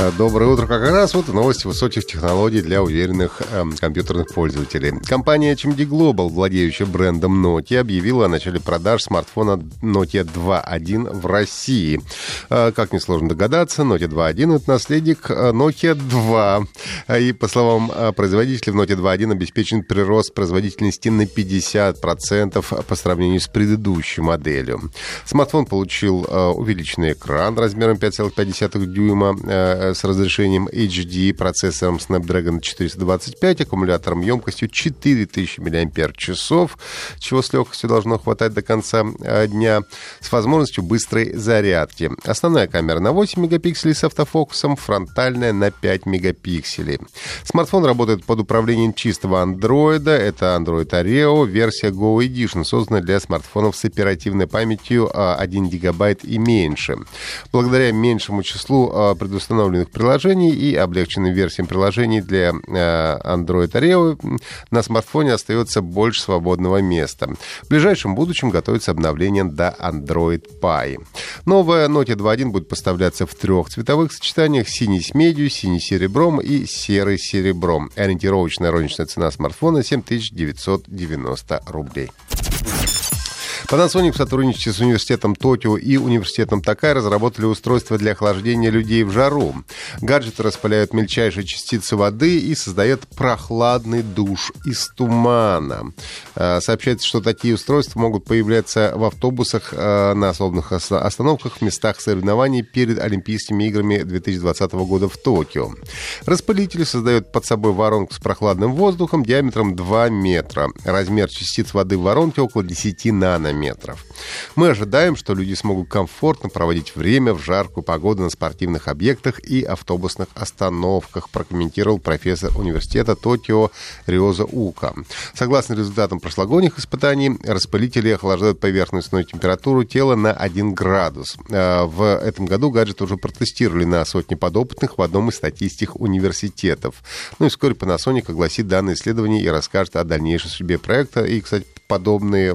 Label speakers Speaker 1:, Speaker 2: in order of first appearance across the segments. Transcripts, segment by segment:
Speaker 1: Э, доброе утро. Как раз вот новости высоких технологий для уверенных э, компьютерных пользователей. Компания HMD Global, владеющая брендом Nokia, объявила о начале продаж смартфона Nokia 2.1 в России. Э, как несложно догадаться, Nokia 2.1 — это наследник э, Nokia 2. И, по словам э, производителя, в Nokia 2.1 обеспечен прирост производительности на 50% по сравнению с предыдущей моделью. Смартфон получил э, увеличенный экран размером 5,5 дюйма, э, с разрешением HD, процессором Snapdragon 425, аккумулятором емкостью 4000 мАч, чего с легкостью должно хватать до конца э, дня, с возможностью быстрой зарядки. Основная камера на 8 мегапикселей с автофокусом, фронтальная на 5 мегапикселей. Смартфон работает под управлением чистого Android. Это Android Oreo, версия Go Edition, созданная для смартфонов с оперативной памятью 1 э, гигабайт и меньше. Благодаря меньшему числу э, предустановленных установленных приложений и облегченным версиям приложений для э, Android Oreo на смартфоне остается больше свободного места. В ближайшем будущем готовится обновление до Android Pie. Новая Note 2.1 будет поставляться в трех цветовых сочетаниях синий с медью, синий с серебром и серый с серебром. Ориентировочная розничная цена смартфона 7990 рублей. Panasonic в сотрудничестве с университетом Токио и университетом Такай разработали устройство для охлаждения людей в жару. Гаджеты распыляют мельчайшие частицы воды и создают прохладный душ из тумана. А, сообщается, что такие устройства могут появляться в автобусах а, на особенных остановках в местах соревнований перед Олимпийскими играми 2020 года в Токио. Распылитель создает под собой воронку с прохладным воздухом диаметром 2 метра. Размер частиц воды в воронке около 10 нанометров метров. Мы ожидаем, что люди смогут комфортно проводить время в жаркую погоду на спортивных объектах и автобусных остановках, прокомментировал профессор университета Токио Риоза Ука. Согласно результатам прошлогодних испытаний, распылители охлаждают поверхностную температуру тела на 1 градус. Э, в этом году гаджет уже протестировали на сотни подопытных в одном из статистик университетов. Ну и вскоре Panasonic огласит данные исследования и расскажет о дальнейшей судьбе проекта. И, кстати, подобные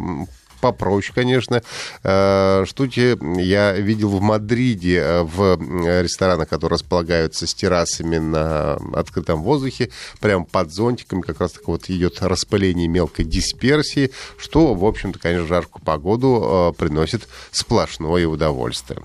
Speaker 1: попроще, конечно. Э, штуки я видел в Мадриде э, в ресторанах, которые располагаются с террасами на открытом воздухе, прямо под зонтиками как раз так вот идет распыление мелкой дисперсии, что, в общем-то, конечно, жаркую погоду э, приносит сплошное удовольствие.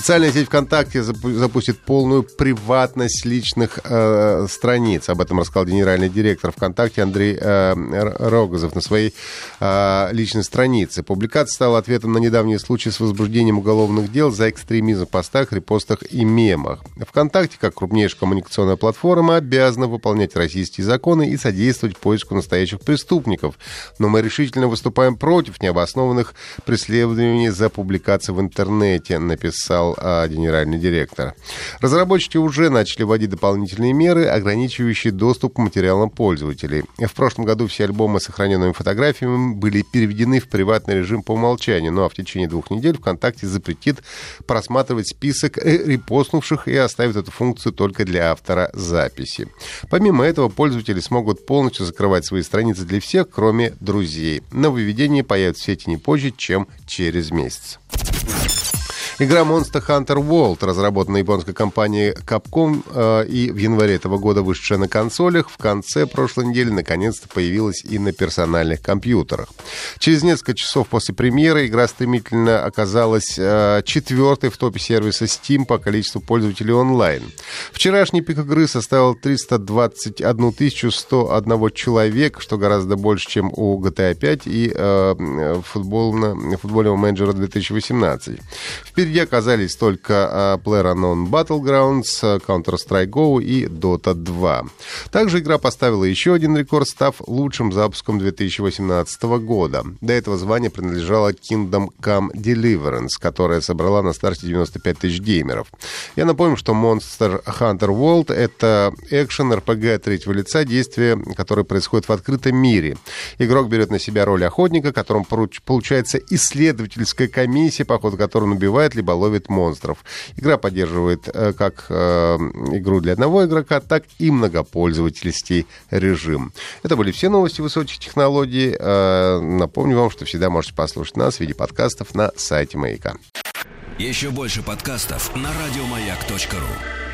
Speaker 1: Социальная сеть ВКонтакте запустит полную приватность личных э, страниц. Об этом рассказал генеральный директор ВКонтакте Андрей э, Рогозов на своей э, личной странице. Публикация стала ответом на недавние случаи с возбуждением уголовных дел за экстремизм в постах, репостах и мемах. ВКонтакте, как крупнейшая коммуникационная платформа, обязана выполнять российские законы и содействовать поиску настоящих преступников. Но мы решительно выступаем против необоснованных преследований за публикации в интернете, написал а, генеральный директор. Разработчики уже начали вводить дополнительные меры, ограничивающие доступ к материалам пользователей. В прошлом году все альбомы с сохраненными фотографиями были переведены в приватный режим по умолчанию, ну а в течение двух недель ВКонтакте запретит просматривать список репостнувших и оставит эту функцию только для автора записи. Помимо этого, пользователи смогут полностью закрывать свои страницы для всех, кроме друзей. Нововведение появится в сети не позже, чем через месяц. Игра Monster Hunter World, разработанная японской компанией Capcom э, и в январе этого года вышедшая на консолях, в конце прошлой недели наконец-то появилась и на персональных компьютерах. Через несколько часов после премьеры игра стремительно оказалась э, четвертой в топе сервиса Steam по количеству пользователей онлайн. Вчерашний пик игры составил 321 101 человек, что гораздо больше, чем у GTA 5 и э, футбольного менеджера 2018. Впереди Впереди оказались только PlayerUnknown Battlegrounds, Counter-Strike Go и Dota 2. Также игра поставила еще один рекорд, став лучшим запуском 2018 года. До этого звание принадлежало Kingdom Come Deliverance, которая собрала на старте 95 тысяч геймеров. Я напомню, что Monster Hunter World — это экшен RPG третьего лица, действие, которое происходит в открытом мире. Игрок берет на себя роль охотника, которым получается исследовательская комиссия, по ходу которой он убивает либо ловит монстров. Игра поддерживает э, как э, игру для одного игрока, так и многопользовательский режим. Это были все новости высоких технологий. Э, напомню вам, что всегда можете послушать нас в виде подкастов на сайте Маяка.
Speaker 2: Еще больше подкастов на радиомаяк.ру